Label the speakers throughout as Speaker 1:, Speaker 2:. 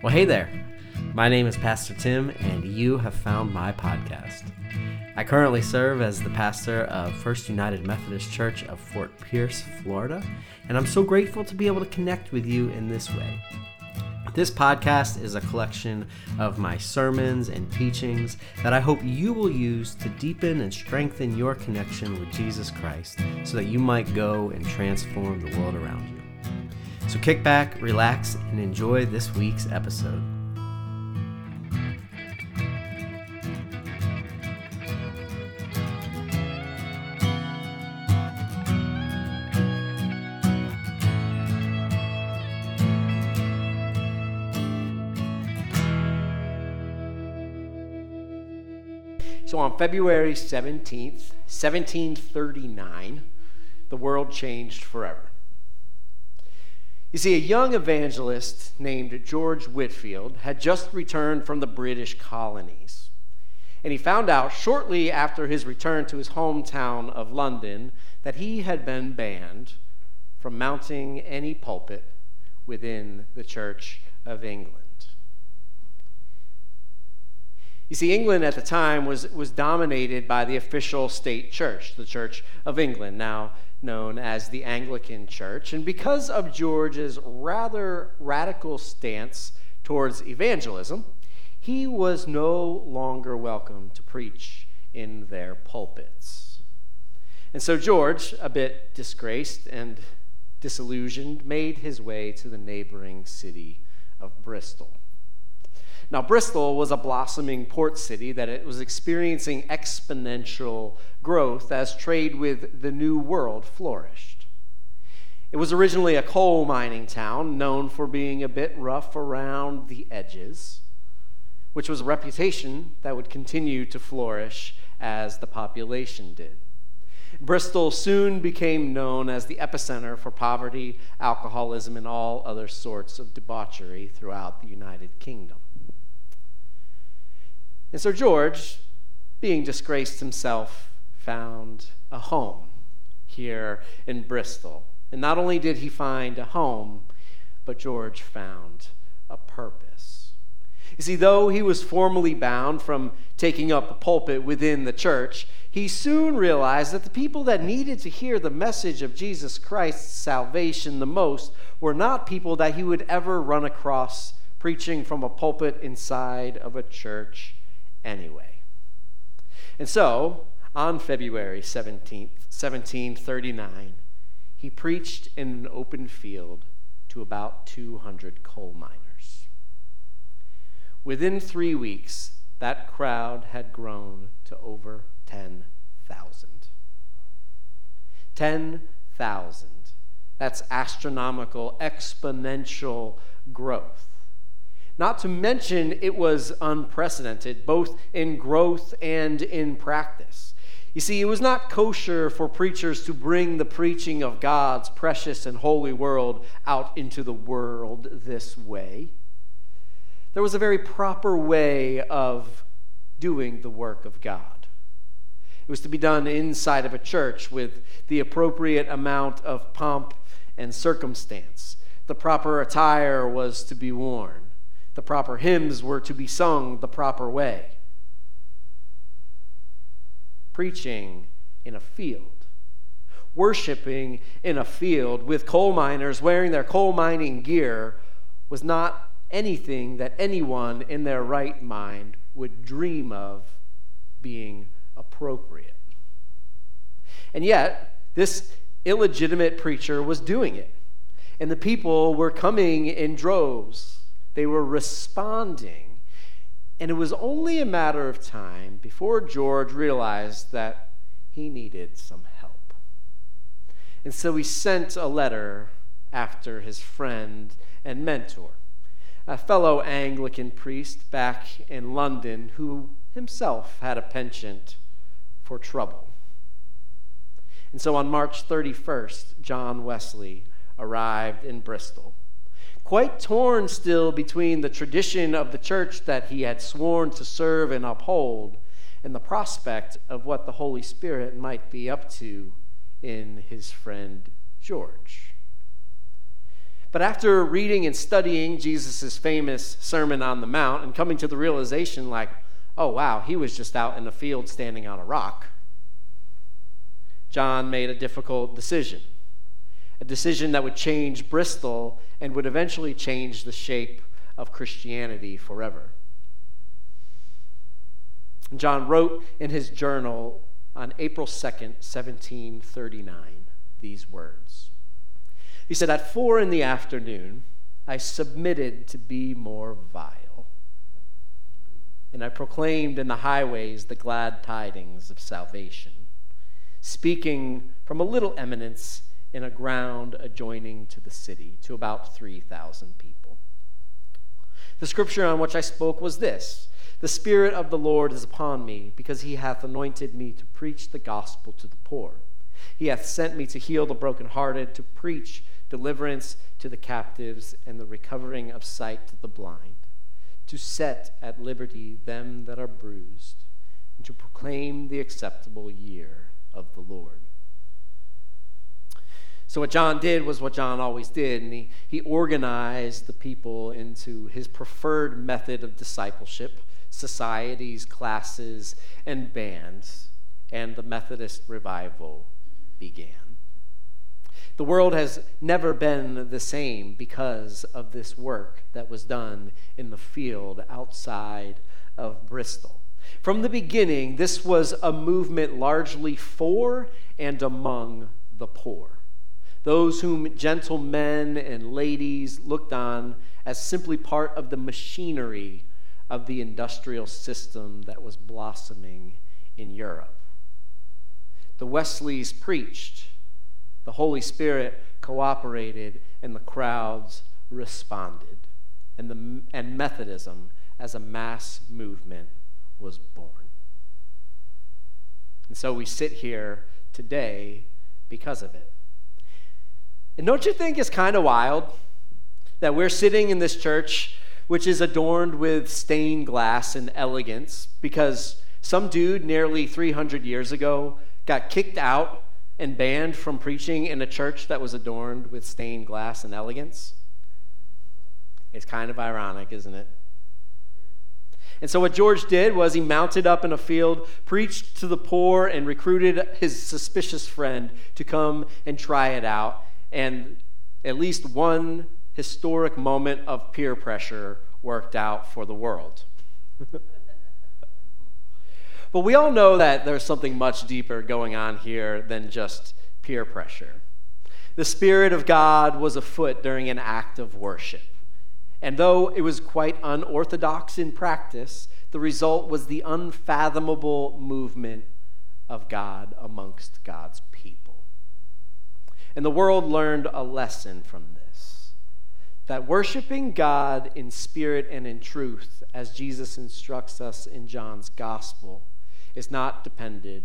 Speaker 1: Well, hey there. My name is Pastor Tim, and you have found my podcast. I currently serve as the pastor of First United Methodist Church of Fort Pierce, Florida, and I'm so grateful to be able to connect with you in this way. This podcast is a collection of my sermons and teachings that I hope you will use to deepen and strengthen your connection with Jesus Christ so that you might go and transform the world around you. So kick back, relax, and enjoy this week's episode. So on February 17th, 1739, the world changed forever. You see, a young evangelist named George Whitefield had just returned from the British colonies. And he found out shortly after his return to his hometown of London that he had been banned from mounting any pulpit within the Church of England. You see, England at the time was, was dominated by the official state church, the Church of England. Now, known as the Anglican Church. And because of George's rather radical stance towards evangelism, he was no longer welcome to preach in their pulpits. And so George, a bit disgraced and disillusioned, made his way to the neighboring city of Bristol. Now, Bristol was a blossoming port city that it was experiencing exponential growth as trade with the New World flourished. It was originally a coal mining town known for being a bit rough around the edges, which was a reputation that would continue to flourish as the population did. Bristol soon became known as the epicenter for poverty, alcoholism, and all other sorts of debauchery throughout the United Kingdom. And so George, being disgraced himself, found a home here in Bristol. And not only did he find a home, but George found a purpose. You see, though he was formally bound from taking up a pulpit within the church, he soon realized that the people that needed to hear the message of Jesus Christ's salvation the most were not people that he would ever run across preaching from a pulpit inside of a church anyway. And so, on February 17th, 1739, he preached in an open field to about 200 coal miners. Within three weeks, that crowd had grown to over 10,000. 10,000. That's astronomical, exponential growth. Not to mention, it was unprecedented, both in growth and in practice. You see, it was not kosher for preachers to bring the preaching of God's precious and holy world out into the world this way. There was a very proper way of doing the work of God. It was to be done inside of a church with the appropriate amount of pomp and circumstance. The proper attire was to be worn. The proper hymns were to be sung the proper way. Preaching in a field, worshiping in a field with coal miners wearing their coal mining gear was not anything that anyone in their right mind would dream of being appropriate. And yet, this illegitimate preacher was doing it. And the people were coming in droves they were responding. And it was only a matter of time before George realized that he needed some help. And so he sent a letter after his friend and mentor, a fellow Anglican priest back in London who himself had a penchant for trouble. And so on March 31st, John Wesley arrived in Bristol quite torn still between the tradition of the church that he had sworn to serve and uphold and the prospect of what the Holy Spirit might be up to in his friend George. But after reading and studying Jesus' famous Sermon on the Mount and coming to the realization, like, oh, wow, he was just out in the field standing on a rock, John made a difficult decision. A decision that would change Bristol and would eventually change the shape of Christianity forever. John wrote in his journal on April 2nd, 1739, these words. He said, At four in the afternoon, I submitted to be more vile. And I proclaimed in the highways the glad tidings of salvation, speaking from a little eminence in a ground adjoining to the city, to about 3,000 people. The scripture on which I spoke was this The Spirit of the Lord is upon me, because he hath anointed me to preach the gospel to the poor. He hath sent me to heal the brokenhearted, to preach deliverance to the captives, and the recovering of sight to the blind, to set at liberty them that are bruised, and to proclaim the acceptable year of the Lord. So, what John did was what John always did, and he, he organized the people into his preferred method of discipleship societies, classes, and bands, and the Methodist revival began. The world has never been the same because of this work that was done in the field outside of Bristol. From the beginning, this was a movement largely for and among the poor those whom gentlemen and ladies looked on as simply part of the machinery of the industrial system that was blossoming in Europe. The Wesleys preached, the Holy Spirit cooperated, and the crowds responded. And, the, and Methodism, as a mass movement, was born. And so we sit here today because of it. And don't you think it's kind of wild that we're sitting in this church, which is adorned with stained glass and elegance, because some dude nearly 300 years ago got kicked out and banned from preaching in a church that was adorned with stained glass and elegance? It's kind of ironic, isn't it? And so, what George did was he mounted up in a field, preached to the poor, and recruited his suspicious friend to come and try it out and at least one historic moment of peer pressure worked out for the world. but we all know that there's something much deeper going on here than just peer pressure. The Spirit of God was afoot during an act of worship. And though it was quite unorthodox in practice, the result was the unfathomable movement of God amongst God's and the world learned a lesson from this that worshiping God in spirit and in truth, as Jesus instructs us in John's gospel, is not dependent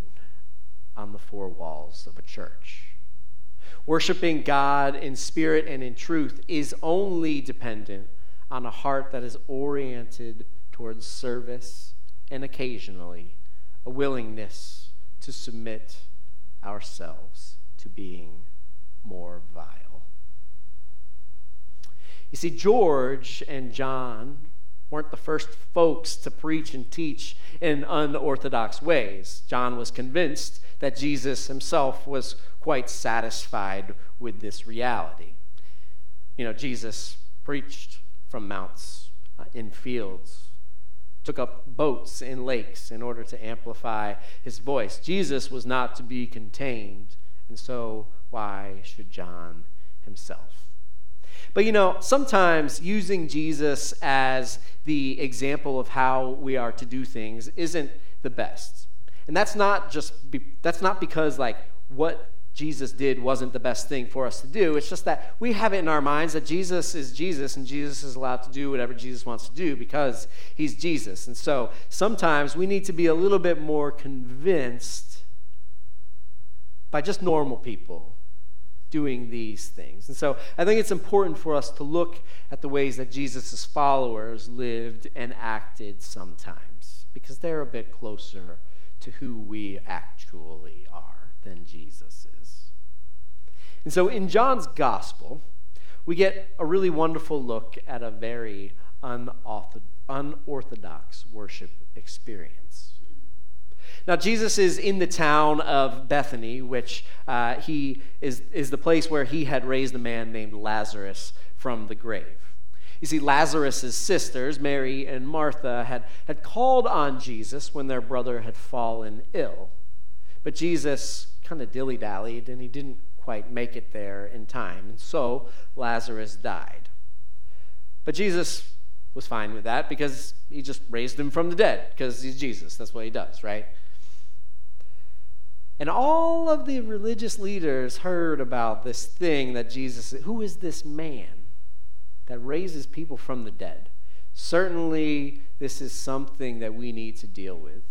Speaker 1: on the four walls of a church. Worshiping God in spirit and in truth is only dependent on a heart that is oriented towards service and occasionally a willingness to submit ourselves to being more vile. You see, George and John weren't the first folks to preach and teach in unorthodox ways. John was convinced that Jesus himself was quite satisfied with this reality. You know, Jesus preached from mounts uh, in fields, took up boats in lakes in order to amplify his voice. Jesus was not to be contained, and so why should John himself? But you know, sometimes using Jesus as the example of how we are to do things isn't the best. And that's not just be, that's not because like what Jesus did wasn't the best thing for us to do. It's just that we have it in our minds that Jesus is Jesus and Jesus is allowed to do whatever Jesus wants to do because he's Jesus. And so sometimes we need to be a little bit more convinced by just normal people doing these things. And so I think it's important for us to look at the ways that Jesus' followers lived and acted sometimes, because they're a bit closer to who we actually are than Jesus is. And so in John's gospel, we get a really wonderful look at a very unorthodox worship experience. Now, Jesus is in the town of Bethany, which uh, he is, is the place where he had raised a man named Lazarus from the grave. You see, Lazarus' sisters, Mary and Martha, had, had called on Jesus when their brother had fallen ill. But Jesus kind of dilly dallied and he didn't quite make it there in time. And so Lazarus died. But Jesus was fine with that because he just raised him from the dead because he's Jesus. That's what he does, right? And all of the religious leaders heard about this thing that Jesus, who is this man that raises people from the dead? Certainly, this is something that we need to deal with.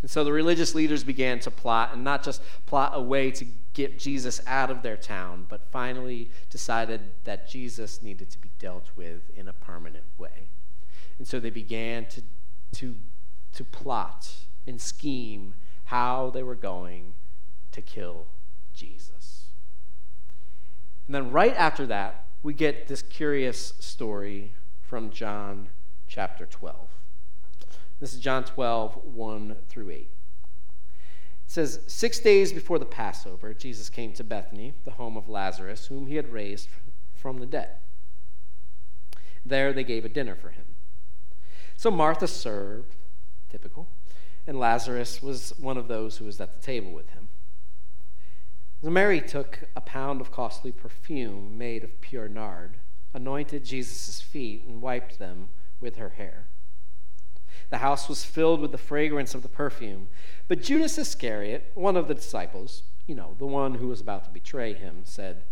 Speaker 1: And so the religious leaders began to plot, and not just plot a way to get Jesus out of their town, but finally decided that Jesus needed to be dealt with in a permanent way. And so they began to, to, to plot and scheme how they were going to kill Jesus. And then right after that, we get this curious story from John chapter 12. This is John 12, 1 through 8. It says, Six days before the Passover, Jesus came to Bethany, the home of Lazarus, whom he had raised from the dead. There they gave a dinner for him. So Martha served, typical, and Lazarus was one of those who was at the table with him. Mary took a pound of costly perfume made of pure nard, anointed Jesus' feet, and wiped them with her hair. The house was filled with the fragrance of the perfume. But Judas Iscariot, one of the disciples, you know, the one who was about to betray him, said,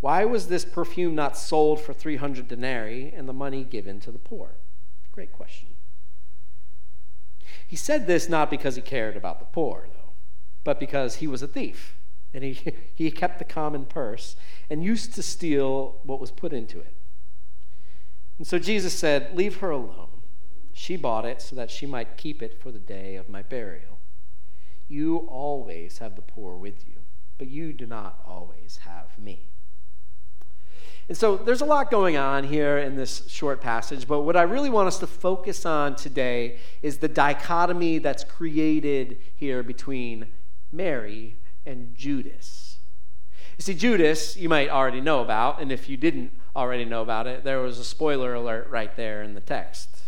Speaker 1: Why was this perfume not sold for 300 denarii and the money given to the poor? Great question. He said this not because he cared about the poor, though, but because he was a thief and he, he kept the common purse and used to steal what was put into it. And so Jesus said, Leave her alone. She bought it so that she might keep it for the day of my burial. You always have the poor with you, but you do not always have me. And so there's a lot going on here in this short passage, but what I really want us to focus on today is the dichotomy that's created here between Mary and Judas. You see, Judas, you might already know about, and if you didn't already know about it, there was a spoiler alert right there in the text.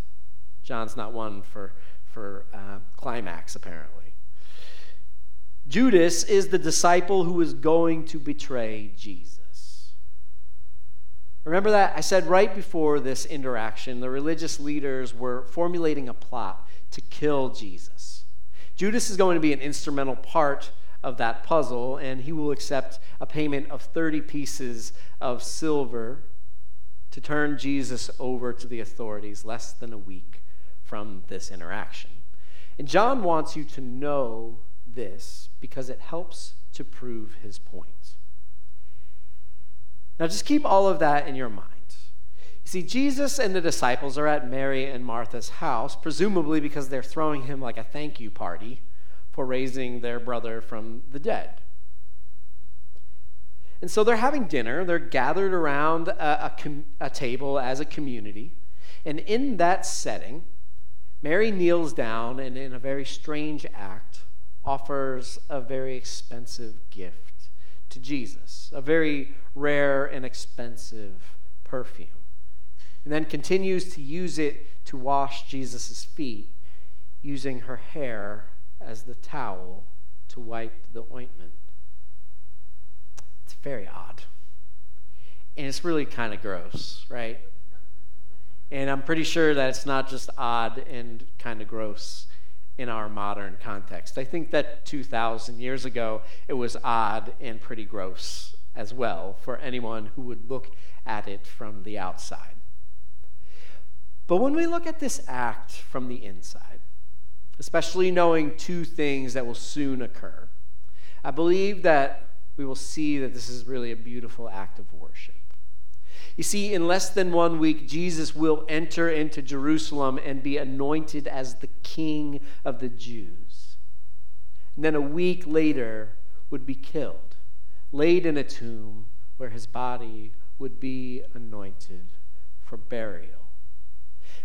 Speaker 1: John's not one for, for uh, climax, apparently. Judas is the disciple who is going to betray Jesus. Remember that? I said right before this interaction, the religious leaders were formulating a plot to kill Jesus. Judas is going to be an instrumental part of that puzzle, and he will accept a payment of 30 pieces of silver to turn Jesus over to the authorities less than a week from this interaction. And John wants you to know this because it helps to prove his point. Now, just keep all of that in your mind. You see, Jesus and the disciples are at Mary and Martha's house, presumably because they're throwing him like a thank you party for raising their brother from the dead. And so they're having dinner. They're gathered around a, a, a table as a community. And in that setting, Mary kneels down and, in a very strange act, offers a very expensive gift to Jesus, a very rare and expensive perfume, and then continues to use it to wash Jesus' feet, using her hair as the towel to wipe the ointment. It's very odd. And it's really kind of gross, right? And I'm pretty sure that it's not just odd and kind of gross in our modern context. I think that 2,000 years ago, it was odd and pretty gross as well for anyone who would look at it from the outside. But when we look at this act from the inside, especially knowing two things that will soon occur, I believe that we will see that this is really a beautiful act of worship. You see, in less than one week, Jesus will enter into Jerusalem and be anointed as the king of the Jews. And then a week later, would be killed, laid in a tomb where his body would be anointed for burial.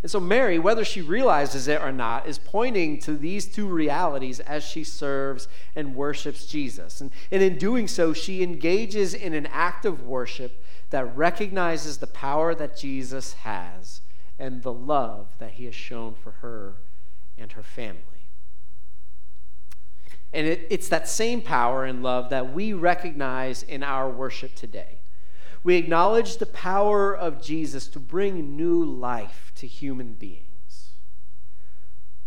Speaker 1: And so, Mary, whether she realizes it or not, is pointing to these two realities as she serves and worships Jesus. And, and in doing so, she engages in an act of worship that recognizes the power that Jesus has and the love that he has shown for her and her family. And it, it's that same power and love that we recognize in our worship today. We acknowledge the power of Jesus to bring new life to human beings.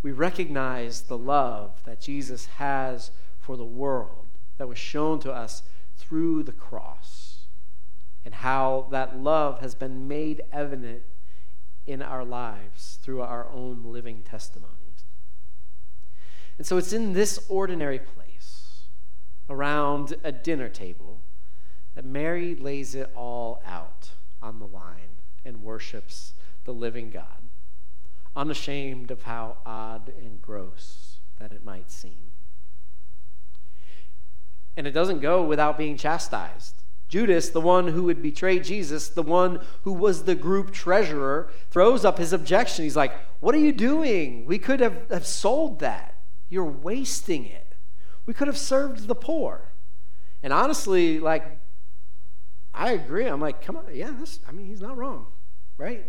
Speaker 1: We recognize the love that Jesus has for the world that was shown to us through the cross, and how that love has been made evident in our lives through our own living testimonies. And so it's in this ordinary place, around a dinner table, that Mary lays it all out on the line and worships the living God, unashamed of how odd and gross that it might seem. And it doesn't go without being chastised. Judas, the one who would betray Jesus, the one who was the group treasurer, throws up his objection. He's like, What are you doing? We could have, have sold that. You're wasting it. We could have served the poor. And honestly, like, I agree. I'm like, come on, yeah, this, I mean, he's not wrong, right?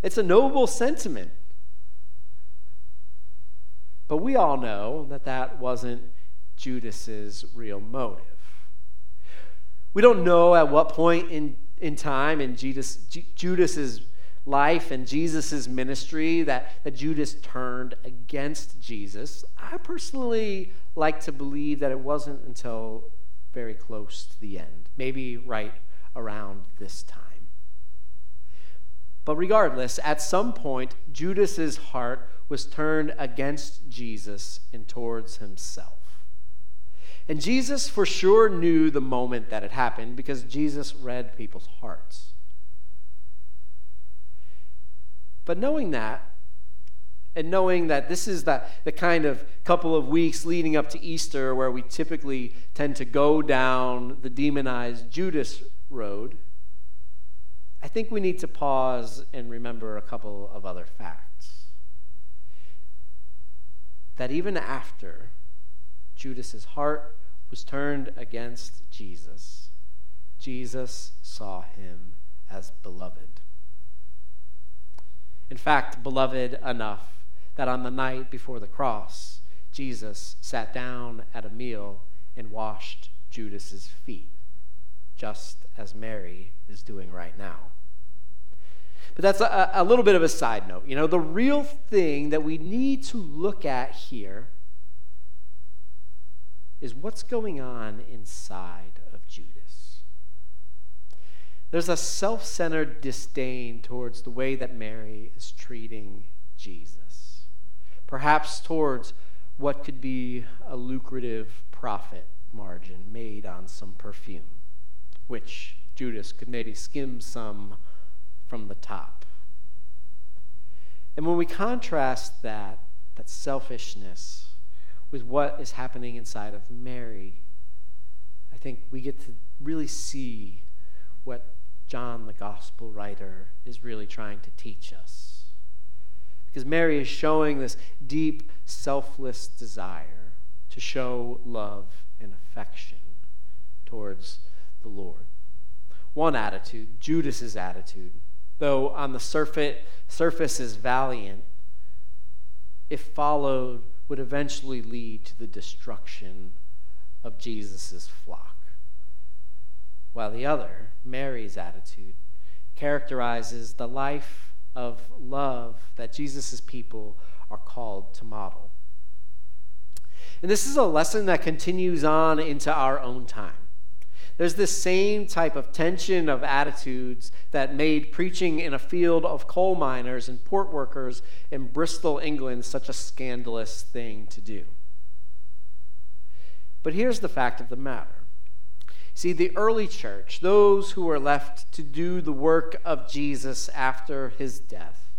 Speaker 1: It's a noble sentiment. But we all know that that wasn't Judas's real motive. We don't know at what point in, in time in Judas, Judas's life and Jesus' ministry that, that Judas turned against Jesus. I personally like to believe that it wasn't until very close to the end, maybe right around this time. But regardless, at some point, Judas's heart was turned against Jesus and towards himself. And Jesus for sure knew the moment that it happened because Jesus read people's hearts. But knowing that, and knowing that this is the, the kind of couple of weeks leading up to Easter where we typically tend to go down the demonized Judas road, I think we need to pause and remember a couple of other facts. That even after Judas's heart was turned against Jesus, Jesus saw him as beloved. In fact, beloved enough that on the night before the cross, Jesus sat down at a meal and washed Judas's feet, just as Mary is doing right now. But that's a, a, little bit of a side note. You know, the real thing that we need to look at here is what's going on inside of Judas. There's a self centered disdain towards the way that Mary is treating Jesus, perhaps towards what could be a lucrative profit margin made on some perfume, which Judas could maybe skim some from the top. And when we contrast that, that selfishness, with what is happening inside of Mary, I think we get to really see what John, the gospel writer, is really trying to teach us. Because Mary is showing this deep, selfless desire to show love and affection towards the Lord. One attitude, Judas's attitude, though on the surface, surface is valiant, if followed, would eventually lead to the destruction of Jesus' flock. While the other, Mary's attitude, characterizes the life of love that Jesus' people are called to model. And this is a lesson that continues on into our own time. There's this same type of tension of attitudes that made preaching in a field of coal miners and port workers in Bristol, England, such a scandalous thing to do. But here's the fact of the matter. See, the early church, those who were left to do the work of Jesus after his death,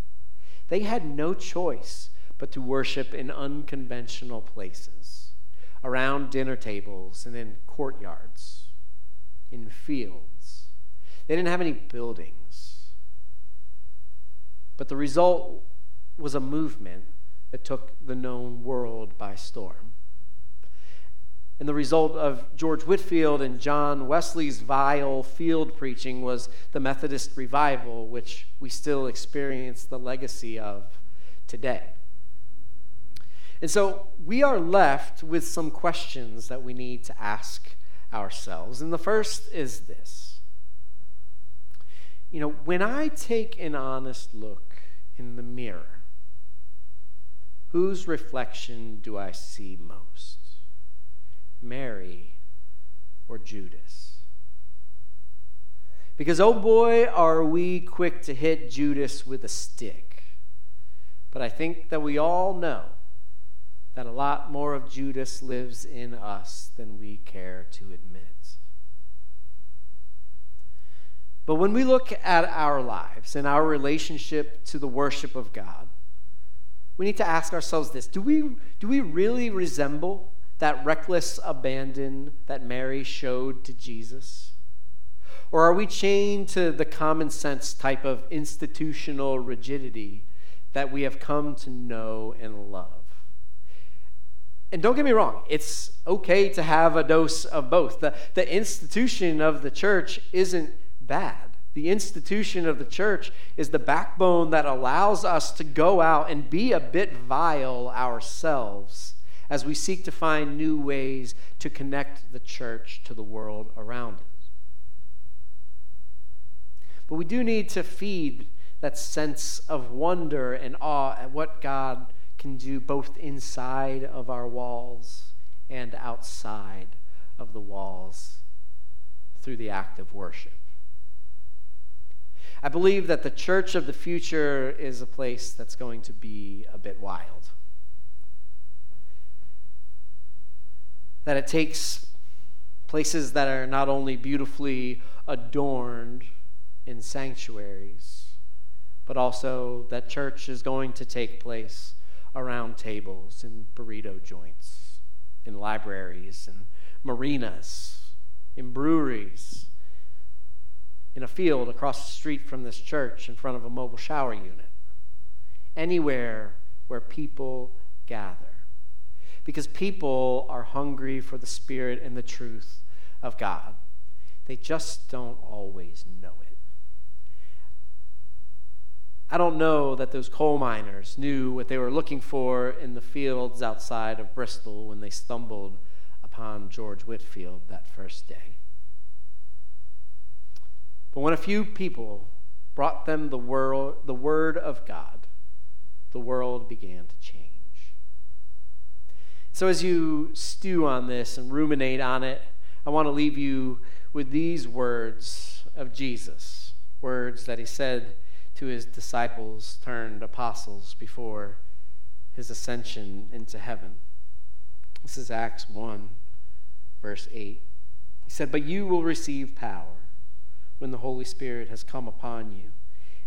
Speaker 1: they had no choice but to worship in unconventional places, around dinner tables and in courtyards in fields. They didn't have any buildings. But the result was a movement that took the known world by storm. And the result of George Whitefield and John Wesley's vile field preaching was the Methodist revival, which we still experience the legacy of today. And so we are left with some questions that we need to ask ourselves. And the first is this You know, when I take an honest look in the mirror, whose reflection do I see most? Mary or Judas? Because, oh boy, are we quick to hit Judas with a stick. But I think that we all know that a lot more of Judas lives in us than we care to admit. But when we look at our lives and our relationship to the worship of God, we need to ask ourselves this do we, do we really resemble that reckless abandon that Mary showed to Jesus? Or are we chained to the common sense type of institutional rigidity that we have come to know and love? And don't get me wrong, it's okay to have a dose of both. The, the institution of the church isn't bad. The institution of the church is the backbone that allows us to go out and be a bit vile ourselves as we seek to find new ways to connect the church to the world around us. But we do need to feed that sense of wonder and awe at what God can do both inside of our walls and outside of the walls through the act of worship. I believe that the church of the future is a place that's going to be a bit wild. that it takes places that are not only beautifully adorned in sanctuaries, but also that church is going to take place around tables in burrito joints, in libraries and marinas, in breweries, in a field across the street from this church in front of a mobile shower unit. Anywhere where people gather because people are hungry for the Spirit and the truth of God. They just don't always know it. I don't know that those coal miners knew what they were looking for in the fields outside of Bristol when they stumbled upon George Whitefield that first day. But when a few people brought them the, world, the word of God, the world began to change. So, as you stew on this and ruminate on it, I want to leave you with these words of Jesus, words that he said to his disciples turned apostles before his ascension into heaven. This is Acts 1, verse 8. He said, But you will receive power when the Holy Spirit has come upon you,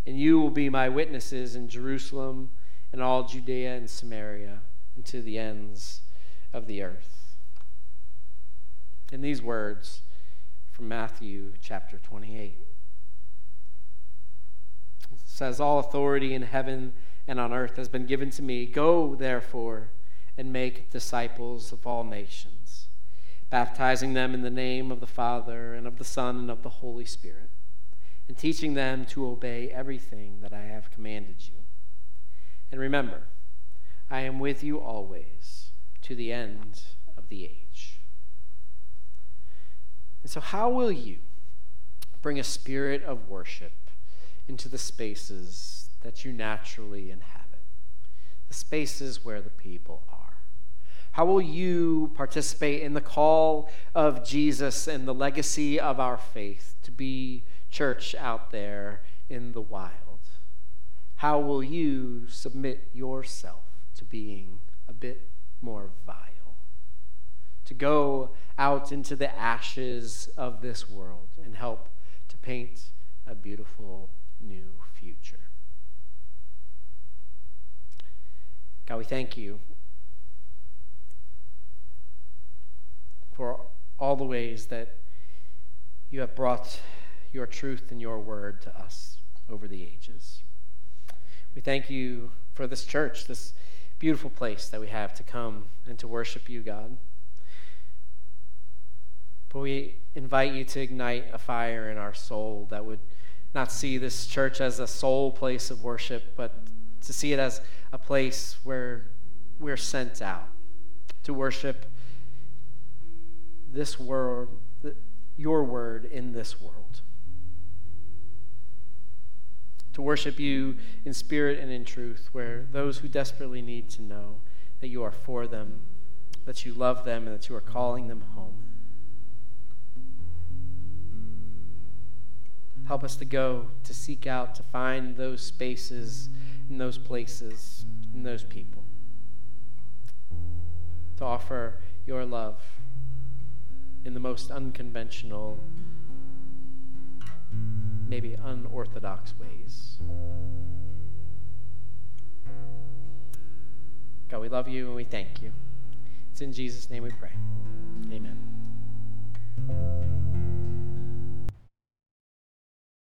Speaker 1: and you will be my witnesses in Jerusalem and all Judea and Samaria and to the ends of the earth. In these words from Matthew chapter 28. Says, All authority in heaven and on earth has been given to me. Go, therefore, and make disciples of all nations, baptizing them in the name of the Father, and of the Son, and of the Holy Spirit, and teaching them to obey everything that I have commanded you. And remember, I am with you always to the end of the age. And so, how will you bring a spirit of worship into the spaces that you naturally inhabit, the spaces where the people are? How will you participate in the call of Jesus and the legacy of our faith to be church out there in the wild? How will you submit yourself to being a bit more vile. To go out into the ashes of this world and help to paint a beautiful new future. God, we thank you for all the ways that you have brought your truth and your word to us over the ages. We thank you for this church, this beautiful place that we have to come and to worship you, God. But we invite you to ignite a fire in our soul that would not see this church as a sole place of worship, but to see it as a place where we're sent out to worship this world, your word in this world. To worship you in spirit and in truth, where those who desperately need to know that you are for them, that you love them, and that you are calling them home. Help us to go, to seek out, to find those spaces, in those places, in those people. To offer your love in the most unconventional, maybe unorthodox ways. God, we love you and we thank you. It's in Jesus' name we pray. Amen.